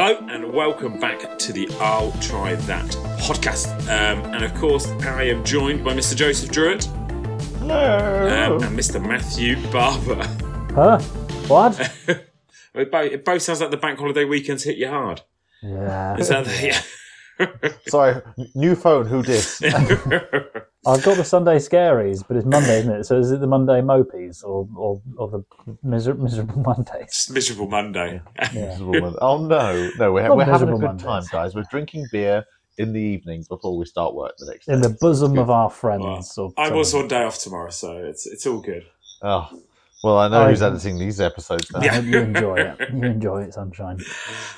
Hello and welcome back to the I'll Try That podcast. Um, and of course, I am joined by Mr. Joseph Druitt Hello. um, and Mr. Matthew Barber. Huh? What? It both, it both sounds like the bank holiday weekends hit you hard. yeah. Is that the, yeah? Sorry, new phone. Who did? I've got the Sunday scaries, but it's Monday, isn't it? So is it the Monday mopies or or, or the miser- miserable Mondays? It's miserable Monday. Yeah. Miserable Monday. oh no, no, we're, Not we're having a miserable good Mondays. time, guys. We're drinking beer in the evening before we start work the next day. In the bosom of our friends. or I was something. on day off tomorrow, so it's it's all good. Oh, well, I know I- who's editing these episodes now. I hope you enjoy it. You enjoy it, sunshine.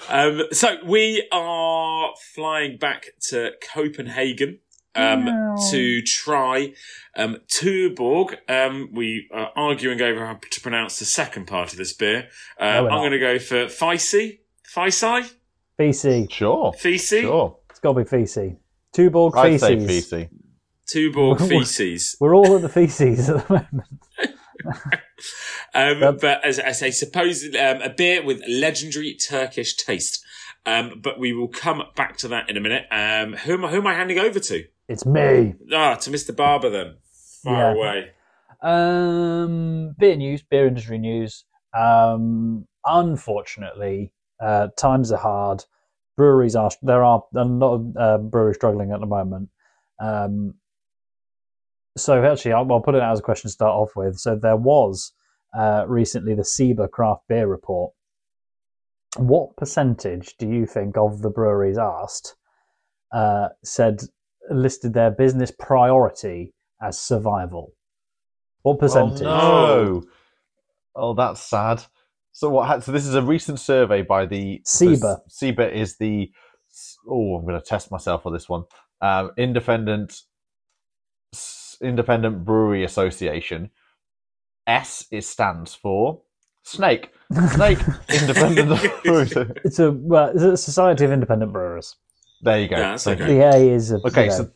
Um, so we are flying back to Copenhagen um, Meow. to try um, Tuborg. Um, we are arguing over how to pronounce the second part of this beer. Uh, No, I'm going to go for Feisy. Feisy? Feces. Sure, Feces? sure. It's got to be feces. Tuborg I'd say feces. Feces. Tuborg What- feces. We're all at the feces at the moment. Um, Yep. but as, as I suppose, um, a beer with legendary Turkish taste. Um, but we will come back to that in a minute. Um, who, am I, who am I handing over to? It's me. Ah, to Mr. Barber then. Far Yeah. away. Um, beer news, beer industry news. Um, unfortunately, uh, times are hard. Breweries are there are a lot of uh, breweries struggling at the moment. Um, so actually, I'll, I'll put it out as a question to start off with. So there was uh, recently the SIBA craft beer report. What percentage do you think of the breweries asked uh, said listed their business priority as survival? What percentage? Oh no! Oh, that's sad. So what? So this is a recent survey by the SIBA. SIBA is the. Oh, I'm going to test myself on this one. Um, independent, Independent Brewery Association. S is stands for snake. Snake. Independent Brewery. It's a well, it's a Society of Independent Brewers. There you go. Yeah, that's okay. The A is a, Okay, you know, so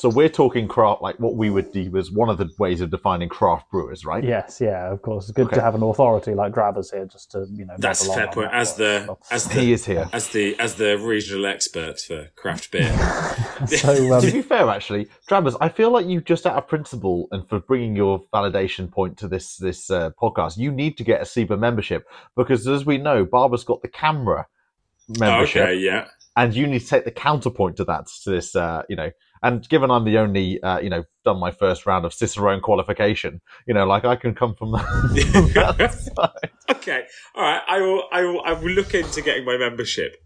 so we're talking craft, like what we would deem as one of the ways of defining craft brewers, right? yes, yeah, of course. It's good Okay. to have an authority like Drabbers here, just to you know. That's a fair point. that As one. the as the He is here. as the as the regional expert for craft beer. so um, to be fair, actually, Drabbers, I feel like you just out of principle and for bringing your validation point to this this uh, podcast, you need to get a SIBA membership because, as we know, Barber's got the CAMRA membership, okay, yeah. and you need to take the counterpoint to that to this, uh, you know. And given I'm the only, uh, you know, done my first round of Cicerone qualification, you know, like I can come from, that side. Okay, all right. I will. I will. I will look into getting my membership.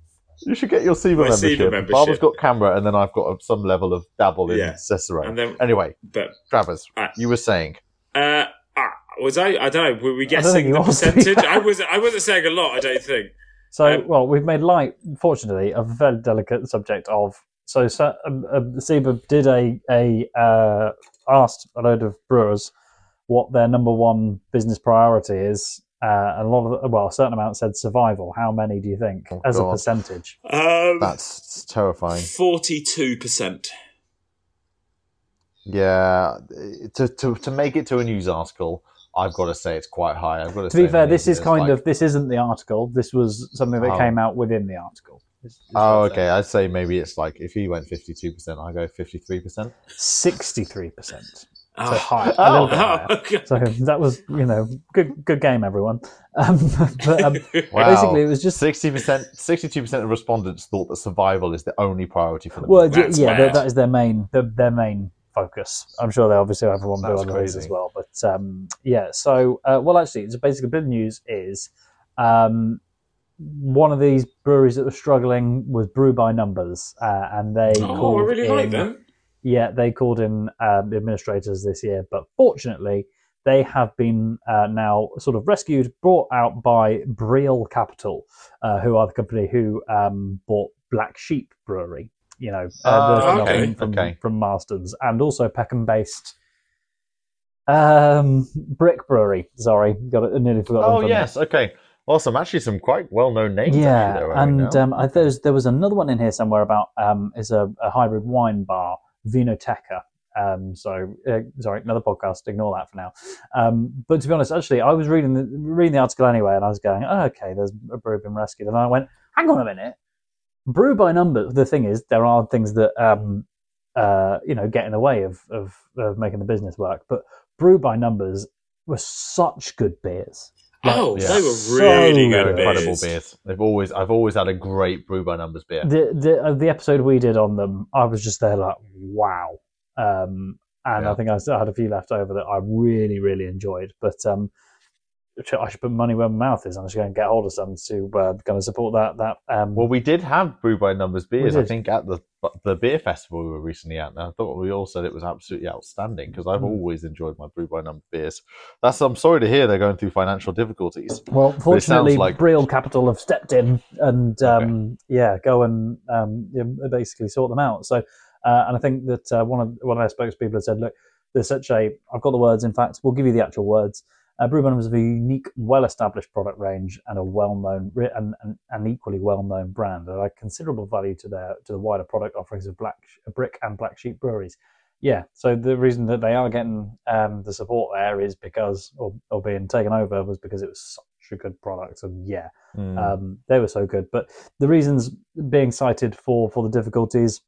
You should get your SIBA membership. membership. Barber's got CAMRA, and then I've got some level of dabble in Yeah. Cicerone. And then, Anyway, but Drabbers, Ah. you were saying. uh, ah, was I? I don't know. Were we guessing the percentage? I was. I wasn't saying a lot. I don't think. so um, well, we've made light, fortunately, of a very delicate subject of. So, so um, um, SIBA did a a uh, asked a load of brewers what their number one business priority is. Uh, and a lot of well, a certain amount said survival. How many do you think, Oh, as a percentage? Um, That's terrifying. forty-two percent. Yeah, to, to to make it to a news article, I've got to say it's quite high. I've got to, To be fair, this is kind like- of this isn't the article. This was something that Oh. came out within the article. Is- is Oh, okay. I'd say maybe it's like if he went fifty-two percent, I go fifty-three percent. Sixty-three percent. So Oh. high, a Oh. little bit Oh, higher. okay. So that was, you know, good good game, everyone. Um, but um, Wow. basically, it was just Sixty percent, sixty-two percent of respondents thought that survival is the only priority for them. well, That's yeah, that, that is their main their, their main focus. I'm sure they obviously have everyone do That's other things as well. But um, yeah, so uh, well, actually, it's basically bit of news is um, one of these breweries that was struggling was Brew by Numbers, uh, and they oh, I called really like in- them. Yeah, they called in um, the administrators this year, but fortunately, they have been uh, now sort of rescued, brought out by Breal Capital, uh, who are the company who um, bought Black Sheep Brewery. You know, uh, Ah, okay, from, okay. from Marston's, and also Peckham-based um, Brick Brewery. Sorry, got it. I nearly forgot. Oh them from yes, okay. Awesome. Actually, some quite well-known names. yeah, actually, there, and um, I, there's, there was another one in here somewhere about um, is a, a hybrid wine bar, Vinoteca. Um, so uh, sorry, another podcast. Ignore that for now. Um, but to be honest, actually, I was reading the reading the article anyway, and I was going, oh, okay, there's a brewery been rescued, and I went, hang on a minute, brew by numbers. The thing is, there are things that um, uh, you know get in the way of, of of making the business work. But brew by numbers were such good beers. Like, oh, yeah. they were really good. good. incredible beers. beers. They've always, I've always had a great brew by numbers beer. The the uh, the episode we did on them, I was just there like, wow. Um, and Yeah. I think I still had a few left over that I really really enjoyed. But um, I should put money where my mouth is. I'm just going to get hold of some to uh, kind of support that that. Um, Well, we did have brew by numbers beers. I think at the the beer festival we were recently at. And I thought we all said it was absolutely outstanding because I've Mm. always enjoyed my brew by number beers. That's I'm sorry to hear they're going through financial difficulties. Well, fortunately, like- Breal Capital have stepped in and um, yeah, go and um, yeah, basically sort them out. So, uh, and I think that uh, one of one of their spokespeople has said, "Look, there's such a I've got the words. In fact, we'll give you the actual words. Uh, is a unique, well-established product range and a well-known and, and an equally well-known brand that add considerable value to their to the wider product offerings of Black Brick and Black Sheep breweries." Yeah, so the reason that they are getting um, the support there is because, or, or being taken over, was because it was such a good product, and yeah, Mm. um, they were so good. But the reasons being cited for for the difficulties,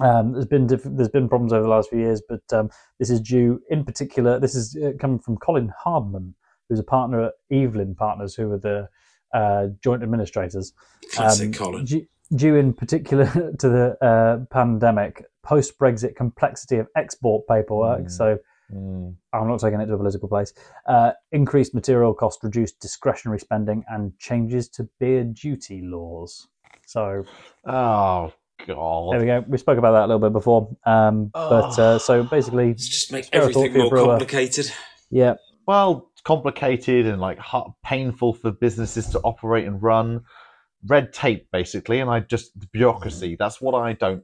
um, there's been diff- there's been problems over the last few years, but um, this is due in particular. This is uh, coming from Colin Hardman, who's a partner at Evelyn Partners, who are the uh, joint administrators. Classic Um, Colin. Due, due in particular to the uh, pandemic, post Brexit complexity of export paperwork. Mm. So Mm. I'm not taking it to a political place. Uh, increased material cost, reduced discretionary spending, and changes to beer duty laws. So Oh there we go. We spoke about that a little bit before. Um, But uh, so basically, Let's just make Spare a thought everything more brewer. complicated. yeah, Well, complicated and like hard, painful for businesses to operate and run. Red tape, basically, and I just the bureaucracy. That's what I don't.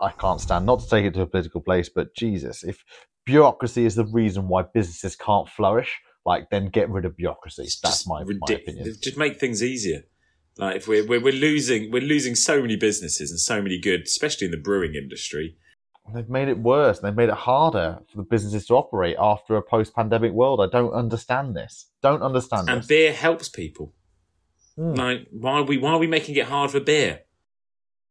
I can't stand. Not to take it to a political place, but Jesus, if bureaucracy is the reason why businesses can't flourish, like then get rid of bureaucracy. It's That's just my, my opinion. Just make things easier. Like if we're, we're we're losing we're losing so many businesses and so many good, especially in the brewing industry. They've made it worse. They've made it harder for the businesses to operate after a post-pandemic world. I don't understand this. Don't understand And this. beer helps people. Hmm. Like why are we why are we making it hard for beer?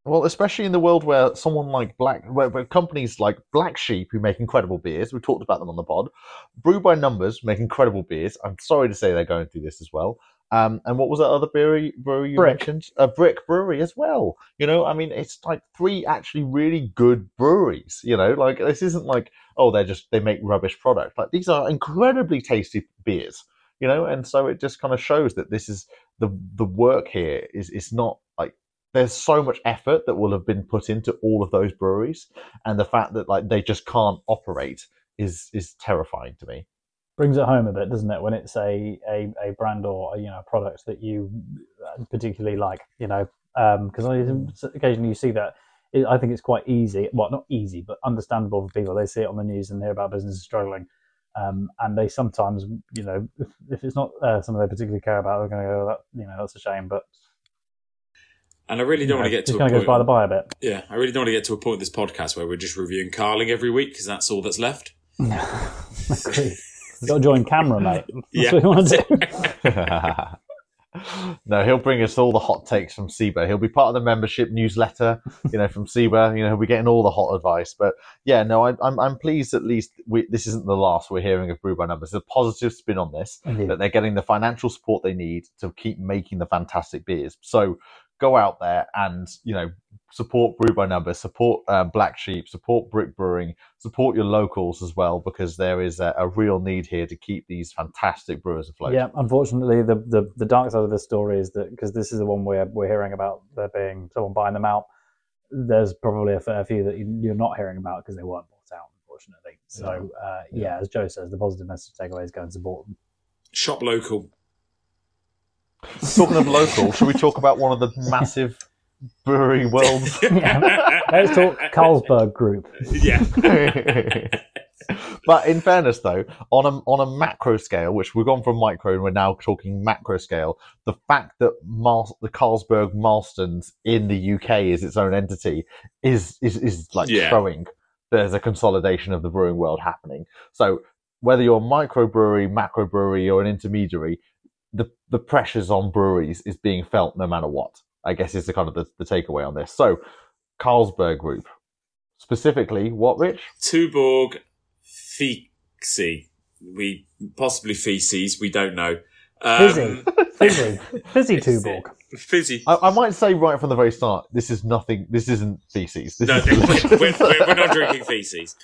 Well, especially in the world where someone like Black, where, where companies like Black Sheep, who make incredible beers, we talked about them on the pod, Brew by Numbers make incredible beers. I'm sorry to say they're going through this as well. Um, and what was that other brewery, brewery you Brick. mentioned? A Brick Brewery as well. You know, I mean, it's like three actually really good breweries. You know, like this isn't like oh they're just they make rubbish product. Like these are incredibly tasty beers. You know, and so it just kind of shows that this is the the work here is is not like there's so much effort that will have been put into all of those breweries and the fact that like they just can't operate is is terrifying to me brings it home a bit, doesn't it? When it's a a, a brand or a, you know a product that you particularly like, you know, because occasionally you see that. It, I think it's quite easy. Well, not easy, but understandable for people. They see it on the news and hear about businesses struggling. Um, and they sometimes, you know, if, if it's not uh, something they particularly care about, they're going to go, that, you know, that's a shame. But And I really don't want to get to a kind of goes by the by a bit. yeah, I really don't want to get to a point in this podcast where we're just reviewing Carling every week because that's all that's left. Agreed. You've got to join CAMRA, mate. That's Yeah. what you want to do. no he'll bring us all the hot takes from SIBA. he'll be part of the membership newsletter you know from SIBA. you know he'll be getting all the hot advice but yeah no I, I'm, I'm pleased at least we, this isn't the last we're hearing of brew by numbers there's a positive spin on this Indeed. that they're getting the financial support they need to keep making the fantastic beers. So go out there and you know support Brew by Numbers, support uh, Black Sheep, support Brick Brewing, support your locals as well because there is a, a real need here to keep these fantastic brewers afloat. Yeah, unfortunately, the, the, the dark side of the story is that because this is the one we're we're hearing about there being someone buying them out. There's probably a fair few that you- you're not hearing about because they weren't bought out, unfortunately. So uh, yeah. as Joe says, the positive message takeaway is go and support them. Shop local. Talking of local, should we talk about one of the massive brewery worlds? Let's talk Carlsberg Group. yeah. but in fairness, though, on a on a macro scale, which we've gone from micro and we're now talking macro scale, the fact that Mar- the Carlsberg Marston's in the UK is its own entity is is is like Yeah. showing there's a consolidation of the brewing world happening. So whether you're a microbrewery, macro brewery, or an intermediary, the the pressures on breweries is being felt no matter what. I guess is the kind of the, the takeaway on this. So, Carlsberg Group, specifically, what, Rich? Tuborg Fixie. We possibly feces. We don't know. Um, Fizzy. Fizzy. Fizzy It's, Tuborg. Fizzy. I, I might say right from the very start, this is nothing. This isn't feces. This No, is we're, we're, we're, we're not drinking feces.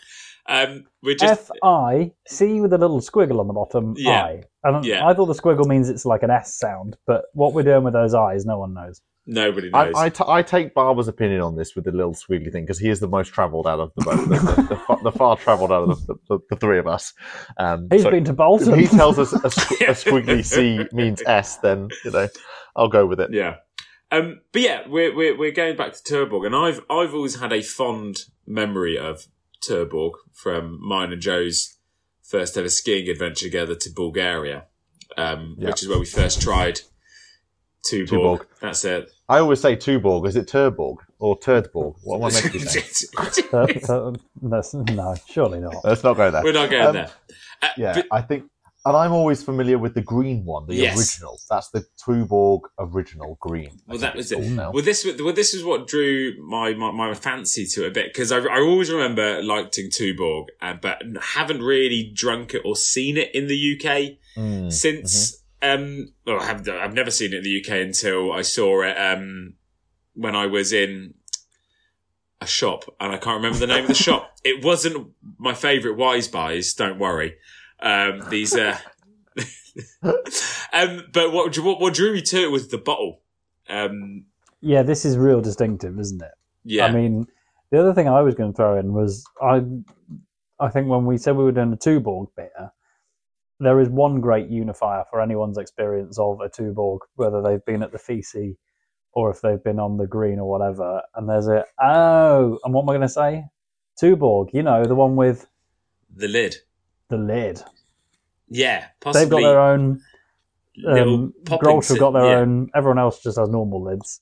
Um, we're just F I C with a little squiggle on the bottom. Yeah. I. And Yeah. I thought the squiggle means it's like an S sound, but what we're doing with those eyes, no one knows. nobody I, knows. I, t- I take Barber's opinion on this with the little squiggly thing because he is the most travelled out of the both, the, the, the, fa- the far travelled out of the, the, the three of us. Um, He's so been to if Bolton. he tells us a, squ- a squiggly C means S, then you know I'll go with it. Yeah. Um, but yeah, we're, we're we're going back to Turborg, and I've I've always had a fond memory of Turborg from mine and Joe's first ever skiing adventure together to Bulgaria, um, Yeah. which is where we first tried Tuborg. Tuborg. That's it. I always say Tuborg. Is it Turborg or Turdborg? What am I meant to be? Uh, uh, no, surely not. Let's not go there. we're not going Um, there. Uh, Yeah, but- I think, and I'm always familiar with the green one, the Yes. original. That's the Tuborg original green. Well, that was it. Well, this well, this is what drew my, my, my fancy to it a bit because I, I always remember liking Tuborg, uh, but haven't really drunk it or seen it in the UK Mm, since. Um, well, I have I've never seen it in the UK until I saw it um, when I was in a shop, and I can't remember the name of the shop. It wasn't my favourite Wise Buys. Don't worry. Um, these uh, um, but what, what what drew me to it was the bottle. Um, Yeah, this is real distinctive, isn't it? yeah, I mean, the other thing I was going to throw in was I, I think when we said we were doing a Tuborg beer, there is one great unifier for anyone's experience of a Tuborg, whether they've been at the Fisi or if they've been on the green or whatever. And there's a oh, and what am I going to say? Tuborg, you know, the one with the lid. The lid. Yeah, possibly. They've got their own. little Um, popping Grolsch have got their yeah. own. Everyone else just has normal lids,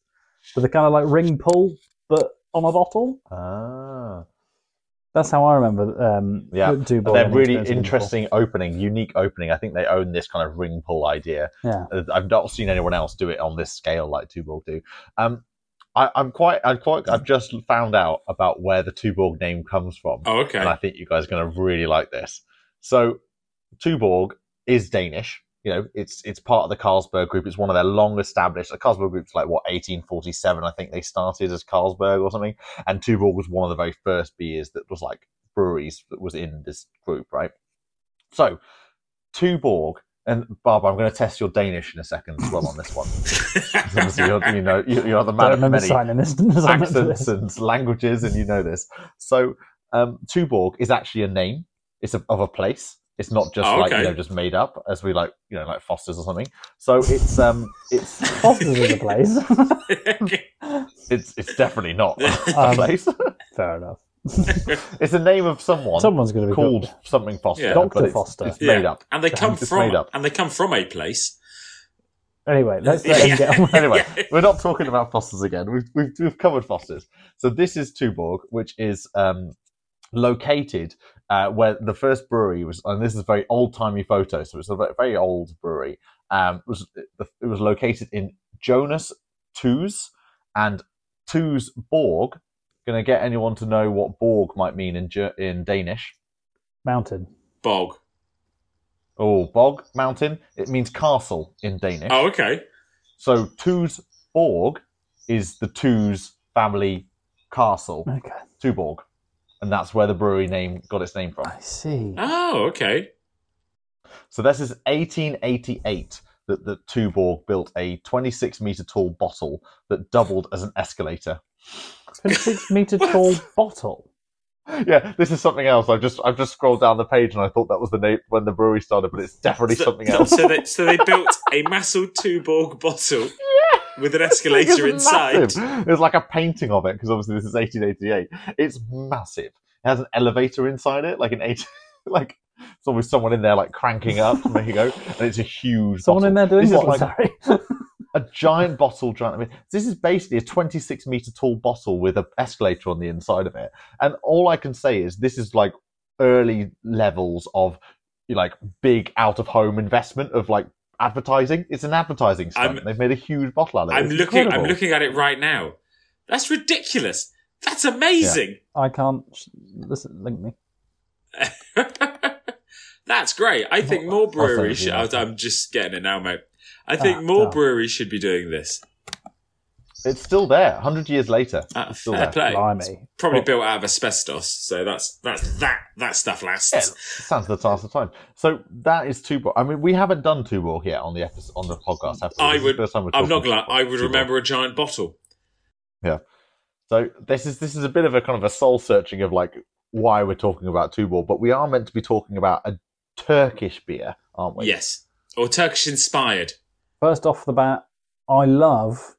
but they're kind of like ring pull, but on a bottle. Ah, That's how I remember. Um, Yeah, the they're really Experience of interesting opening, unique opening. I think they own this kind of ring pull idea. Yeah. Uh, I've not seen anyone else do it on this scale like Tuborg do. Um, I, I'm quite, I'm quite, I've just found out about where the Tuborg name comes from. Oh, okay. and I think you guys are going to really like this. So, Tuborg is Danish. You know, it's it's part of the Carlsberg Group. It's one of their long established. The Carlsberg Group's like what 1847, I think they started as Carlsberg or something. And Tuborg was one of the very first beers that was like breweries that was in this group, right? So, Tuborg and Barbara, I'm going to test your Danish in a second as well on this one. You're, you know, you- you're the man Don't of many this. signing up to accents and languages, and you know this. So, um, Tuborg is actually a name. It's a, of a place. It's not just Oh, like you know just made up as we like you know like Foster's or something. So it's um it's Foster's is a place. it's it's definitely not a Um, place. Fair enough. it's the name of someone Someone's going to be called something Foster. Yeah. but Dr. it's- Foster. It's made up. and they come It's from made up. and they come from a place. Anyway, let's let him get on. anyway, we're not talking about Fosters again. We've, we've, we've covered Fosters. So this is Tuborg, which is um, located uh, where the first brewery was, and this is a very old timey photo, so it's a very old brewery. Um, it was it was located in Jonas Toos and Toos Borg. Going to get anyone to know what Borg might mean in in Danish? Mountain. Bog. Oh, bog, mountain. It means castle in Danish. Oh, okay. So Toos Borg is the Toos family castle, Okay. Tuborg, and that's where the brewery name got its name from. I see. Oh, okay. So this is 1888 that the Tuborg built a 26 meter tall bottle that doubled as an escalator. 26 meter tall bottle. Yeah, this is something else. I've just I've just scrolled down the page and I thought that was the name when the brewery started, but it's definitely So, something else. so they so they built a massive Tuborg bottle with an escalator inside. massive. There's like a painting of it because obviously this is 1888. It's massive. It has an elevator inside it, like an eight, like it's always someone in there like cranking up to make it go, and it's a huge. Someone bottle. in there doing This is what? like- Sorry. a giant bottle. Giant. I mean, this is basically a 26 meter tall bottle with an escalator on the inside of it, and all I can say is this is like early levels of like big out of home investment of like advertising. It's an advertising stunt. I'm- They've made a huge bottle out of it. I'm It's looking. I'm looking at it right now. That's ridiculous. That's amazing. I can't. Listen, link me. That's great. I think more I'll send it breweries. Should, I, after. I'm just getting it now, mate. I think Ah, more ah. breweries should be doing this. It's still there. Hundred years later, Uh, it's still fair there. play. Blimey. Probably Well- built out of asbestos, so that's that's that that stuff lasts. Yeah, stands the test of time. So that is Tuborg. I mean, we haven't done Tuborg yet on the episode, on the podcast. Have? I would- first time we're I'm not talking gonna. I would Two remember a giant bottle. Yeah. So this is this is a bit of a kind of a soul searching of like why we're talking about Tuborg, but we are meant to be talking about a Turkish beer, aren't we? Yes, or Turkish inspired. First off the bat, I love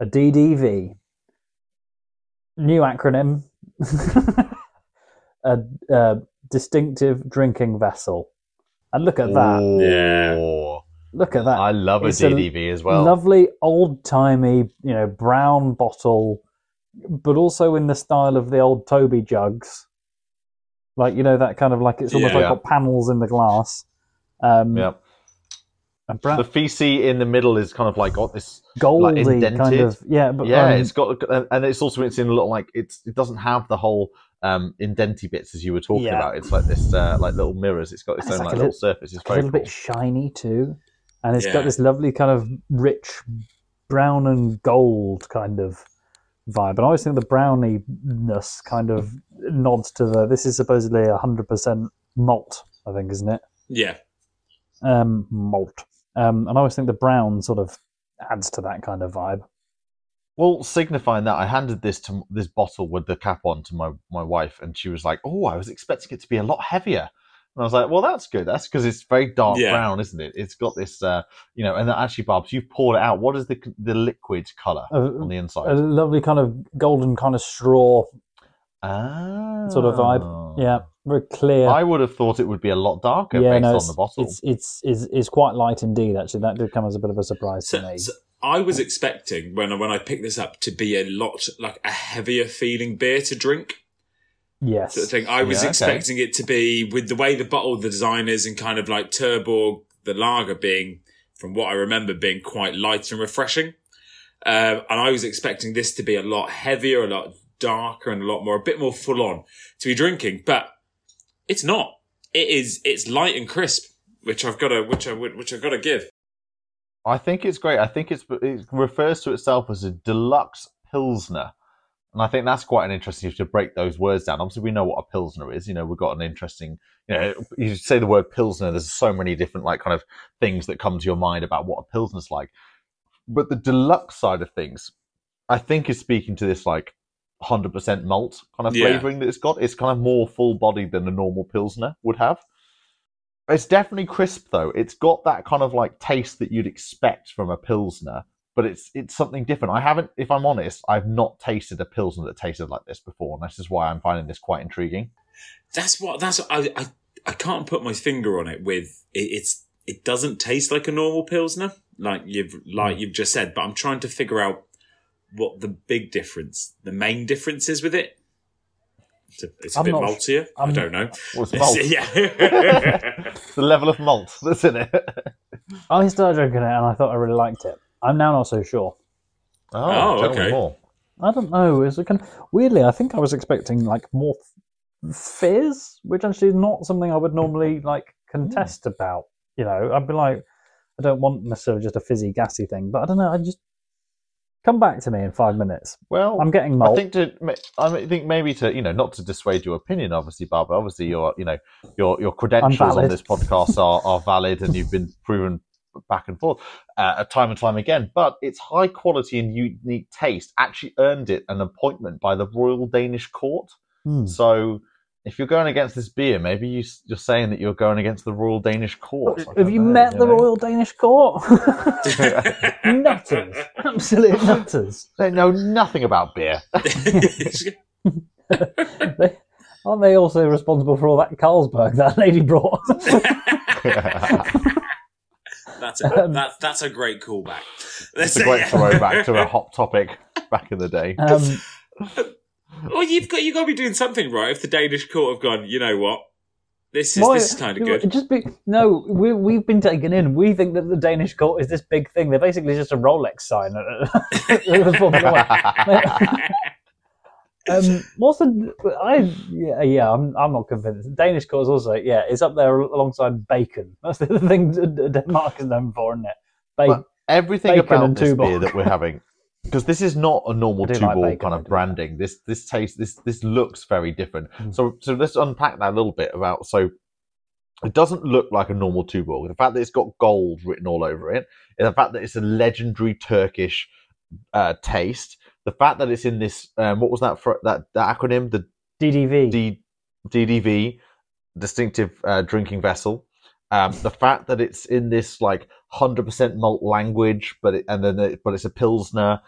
a DDV. New acronym. a, a distinctive drinking vessel. And look at that. Yeah. Look at that. I love a It's a DDV as well. Lovely old timey, you know, brown bottle, but also in the style of the old Toby jugs. Like you know that kind of like it's almost Yeah. like got panels in the glass. Um, yeah. And The feces in the middle is kind of like got this. goldy kind indented. of yeah, but yeah, um, it's got, and it's also it's in a little like it's it doesn't have the whole um indenty bits as you were talking Yeah. about. It's like this uh, like little mirrors. It's got its It's own like like, a little little- surface. It's a very little cool. bit shiny too, and it's Yeah. got this lovely kind of rich brown and gold kind of vibe. And I always think the browniness kind of nods to the. This is supposedly hundred percent malt, I think, isn't it? Yeah, Um, malt. Um, and I always think the brown sort of adds to that kind of vibe. Well, signifying that, I handed this to this bottle with the cap on to my my wife, and she was like, "Oh, I was expecting it to be a lot heavier." And I was like, "Well, that's good. That's because it's very dark Yeah. brown, isn't it? It's got this, uh, you know." And actually, Barbs, you've poured it out. What is the the liquid color A, on the inside? a lovely kind of golden kind of straw ah, sort of vibe. Yeah, very clear. I would have thought it would be a lot darker yeah, based no, on the bottle. it's it's it's it's quite light indeed. Actually, that did come as a bit of a surprise to me. so I was expecting when I, when I picked this up to be a lot like a heavier feeling beer to drink. yes, sort of thing. I was Yeah, okay. expecting it to be with the way the bottle, the design is, and kind of like Turborg, the lager being, from what I remember, being quite light and refreshing. Um, and I was expecting this to be a lot heavier, a lot darker, and a lot more, a bit more full on to be drinking. But it's not. It is. It's light and crisp, which I've got to, which I would, which I've got to give. I think it's great. I think it's it refers to itself as a deluxe pilsner, and I think that's quite an interesting to break those words down. Obviously, we know what a pilsner is. You know, we've got an interesting. You know, you say the word pilsner. There's so many different like kind of things that come to your mind about what a pilsner's like. But the deluxe side of things, I think, is speaking to this like 100% malt kind of Yeah. flavoring that it's got. It's kind of more full bodied than a normal pilsner would have. It's definitely crisp though. It's got that kind of like taste that you'd expect from a pilsner, but it's it's something different. I haven't, if I'm honest, I've not tasted a pilsner that tasted like this before, and this is why I'm finding this quite intriguing. That's what. That's what I. I. I can't put my finger on it. With it, it's. It doesn't taste like a normal pilsner, like you've like mm. you've just said. But I'm trying to figure out what the big difference, the main difference is with it. It's a, it's a I'm bit maltier. I I'm- don't know. Well, it's malt. yeah. the level of malt that's in it. I started drinking it and I thought I really liked it. I'm now not so sure. Oh, Oh, okay. more. I don't know. It's a kind of, weirdly, I think I was expecting like more fizz, which actually is not something I would normally like contest hmm. about. You know, I'd be like, I don't want necessarily just a fizzy, gassy thing, but I don't know. I just come back to me in five minutes. Well, I'm getting I think to, I think maybe to, you know, not to dissuade your opinion, obviously, Barbara. Obviously, your, you know, your your credentials on this podcast are, are valid, and you've been proven back and forth uh, time and time again. But its high quality and unique taste actually earned it an appointment by the Royal Danish Court. Hmm. So, if you're going against this beer, maybe you, you're saying that you're going against the Royal Danish Court. I Have you know, met the know. Royal Danish Court? nutters, absolute nutters. They know nothing about beer. They, aren't they also responsible for all that Carlsberg that lady brought? that's a, that's that's a great callback. It's a great throwback to a hot topic back in the day. um, Well, you've got you got to be doing something right. If the Danish court have gone, you know what? This is Why- this is kind of good. Just be, no, we, we've been taken in. We think that the Danish court is this big thing. They're basically just a Rolex sign at, at the Um, what's the? I yeah, yeah I'm I'm not convinced. Danish court is also yeah, it's up there alongside bacon. That's the other thing D- Denmark is known for, isn't it? Bacon. Well, Everything Bacon about and this beer that we're having, because this is not a normal do like bacon, kind of branding. This this taste this this looks very different. Mm. So so let's unpack that a little bit about so. It doesn't look like a normal Tuborg. The fact that it's got gold written all over it, and the fact that it's a legendary Turkish uh, taste, the fact that it's in this um, what was that for that, that acronym the DDV. D, DDV, distinctive uh, drinking vessel. Um, the fact that it's in this like hundred percent malt language, but it, and then it, but it's a pilsner.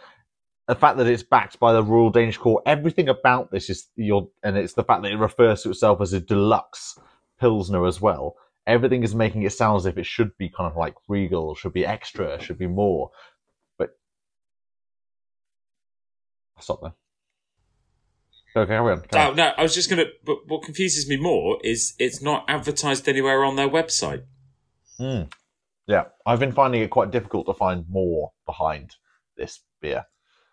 The fact that it's backed by the Royal Danish Court, everything about this is your, and it's the fact that it refers to itself as a deluxe pilsner as well. Everything is making it sound as if it should be kind of like regal, should be extra, should be more. But I'll stop there. Okay, carry on. carry on. Oh no, I was just gonna. But what confuses me more is it's not advertised anywhere on their website. Mm. Yeah, I've been finding it quite difficult to find more behind this beer.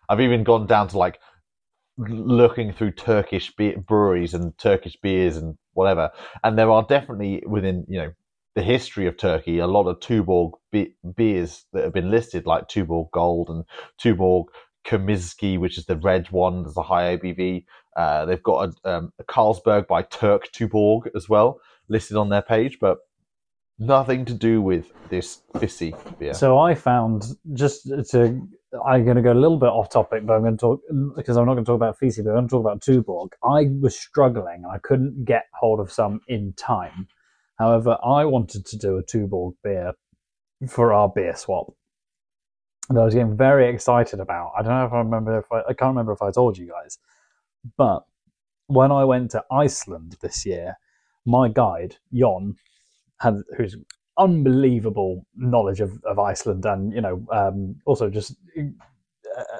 I've even gone down to like looking through Turkish beer, breweries and Turkish beers and whatever, and there are definitely within you know the history of Turkey a lot of Tuborg be- beers that have been listed, like Tuborg Gold and Tuborg Kırmızı, which is the red one. There's a high ABV. Uh, they've got a, um, a Carlsberg by Turk Tuborg as well listed on their page, but nothing to do with this fissy beer. So I found just to I'm going to go a little bit off topic, but I'm going to talk because I'm not going to talk about Fisi, but I'm going to talk about Tuborg. I was struggling; and I couldn't get hold of some in time. However, I wanted to do a Tuborg beer for our beer swap, and I was getting very excited about. I don't know if I remember if I, I can't remember if I told you guys, but when I went to Iceland this year, my guide Jon had who's unbelievable knowledge of, of Iceland and you know um, also just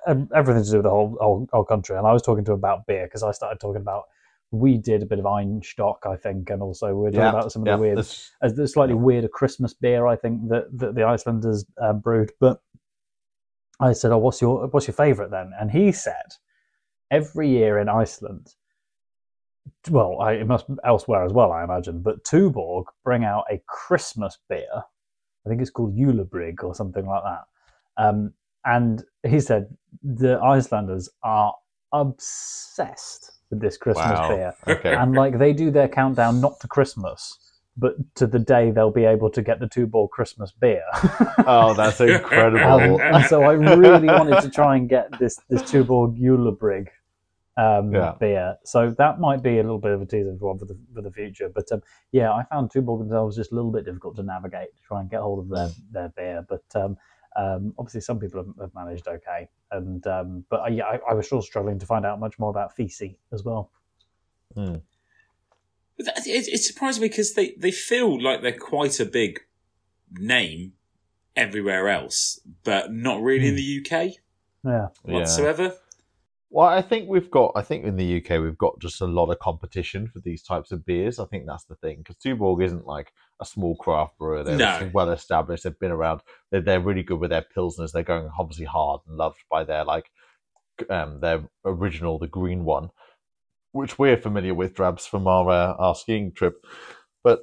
uh, everything to do with the whole, whole whole country. And I was talking to him about beer because I started talking about we did a bit of Einstök, I think, and also we were talking Yeah, about some of yeah, the weird, this- uh, the slightly weirder Christmas beer I think that, that the Icelanders uh, brewed. But I said, "Oh, what's your what's your favourite then?" And he said, every year in Iceland, well, I, it must be elsewhere as well, I imagine. But Tuborg bring out a Christmas beer. I think it's called Julebryg or something like that. Um, and he said the Icelanders are obsessed with this Christmas wow. beer, Okay. and like they do their countdown not to Christmas, but to the day they'll be able to get the Tuborg Christmas beer. oh, that's incredible. Um, so I really wanted to try and get this this Tuborg Julebryg um, Yeah. beer. So that might be a little bit of a teaser for one for the for the future. But um, yeah, I found two Tuborg themselves just a little bit difficult to navigate to try and get hold of their their beer. But um, um, obviously, some people have, have managed okay. And um, but I, yeah, I, I was still struggling to find out much more about Fisi as well. Hmm. But that- It, it surprised me because they, they feel like they're quite a big name everywhere else, but not really in the UK Yeah, Yeah. Well, I think we've got. I think in the UK we've got just a lot of competition for these types of beers. I think that's the thing because Tuborg isn't like a small craft brewer. They're No. well established. They've been around. They're, they're really good with their pilsners. They're going obviously hard and loved by their like um their original, the green one, which we're familiar with, Drabs from our uh, our skiing trip. But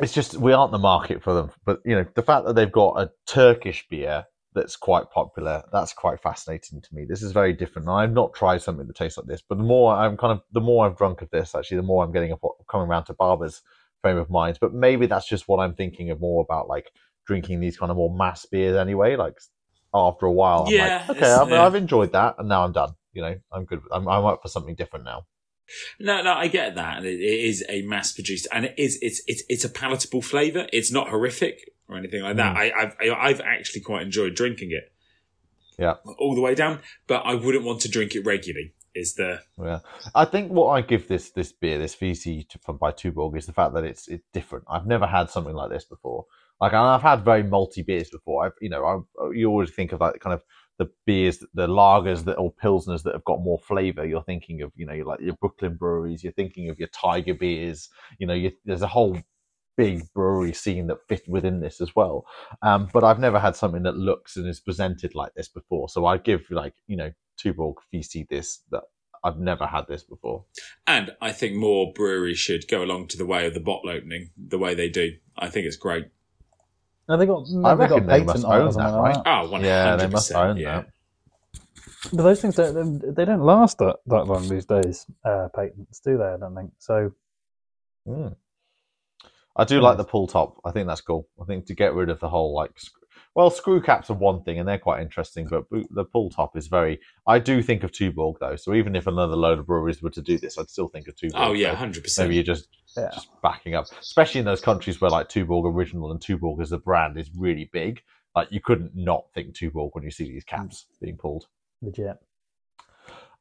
it's just we aren't the market for them. But you know the fact that they've got a Turkish beer that's quite popular. That's quite fascinating to me. This is very different. I've not tried something that tastes like this, but the more I'm kind of the more I've drunk of this, actually, the more I'm getting a, coming around to Barber's frame of mind. But maybe that's just what I'm thinking of more about, like drinking these kind of more mass beers anyway. Like after a while, I'm Yeah, like, okay, I've. I've enjoyed that, and now I'm done. You know, I'm good. I'm, I'm up for something different now. No, no, I get that. It, is a mass produced, and it is it's it's it's a palatable flavour. It's not horrific or anything like that. Mm. I, I've I- I've actually quite enjoyed drinking it. Yeah. all the way down, but I wouldn't want to drink it regularly. Is the Yeah, I think what I give this this beer, this VC to, from by Tuborg, is the fact that it's it's different. I've never had something like this before. Like I've had very malty beers before. I've you know I you always think of that kind of the beers, the lagers that or pilsners that have got more flavour. You're thinking of, you know, like your Brooklyn breweries. You're thinking of your Tiger beers. You know, you, there's a whole big brewery scene that fit within this as well. Um, but I've never had something that looks and is presented like this before. So I give like you know Tuborg VC this that I've never had this before. And I think more breweries should go along to the way of the bottle opening, the way they do. I think it's great. No, they got. I they got reckon they patent must on it or own something that, like right? Oh, 100%. Yeah, they must own yeah. that. But those things don't they don't last that, that long these days. Uh, patents do they? I don't think so. Mm. I do like the pull top. I think that's cool. I think to get rid of the whole like, sc- well, screw caps are one thing and they're quite interesting, but the pull top is very. I do think of Tuborg though. So even if another load of breweries were to do this, I'd still think of Tuborg. Oh, yeah, So 100%. maybe you're just Yeah. just backing up, especially in those countries where like Tuborg Original and Tuborg as a brand is really big. Like you couldn't not think Tuborg when you see these caps being pulled. Legit.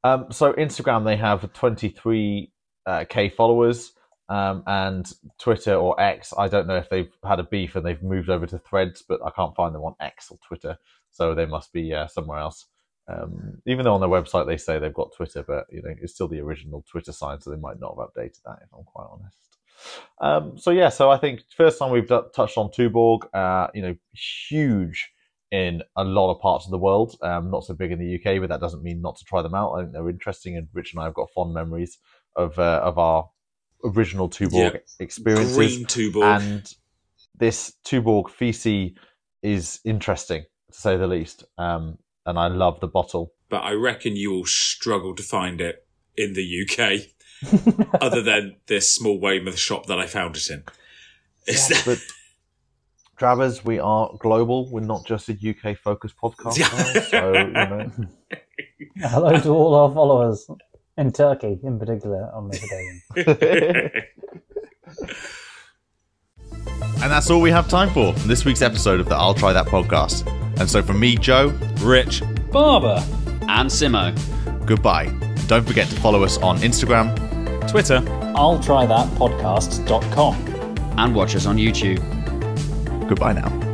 Um, so Instagram, they have 23k uh, K followers, um, and Twitter or X. I don't know if they've had a beef and they've moved over to Threads, but I can't find them on X or Twitter, so they must be uh, somewhere else. Um, even though on their website they say they've got Twitter, but you know it's still the original Twitter sign, so they might not have updated that. If I'm quite honest. Um, so yeah, so I think first time we've d- touched on Tuborg, uh, you know, huge in a lot of parts of the world. Um, not so big in the UK, but that doesn't mean not to try them out. I think they're interesting, and Rich and I have got fond memories of uh, of our original Tuborg Yeah. experiences. Green Tuborg. And this Tuborg Fisi is interesting to say the least. Um, and I love the bottle. but I reckon you will struggle to find it in the UK, other than this small Weymouth shop that I found it in. Is that- But Travers, we are global. We're not just a UK focused podcast. now, so you know, Hello to all our followers in Turkey, in particular, on this occasion. And that's all we have time for for this week's episode of the I'll Try That podcast. And so from me, Joe, Rich. Barber. and Simo. goodbye. Don't forget to follow us on Instagram. Twitter. I'll try that podcast.com. And watch us on YouTube. Goodbye now.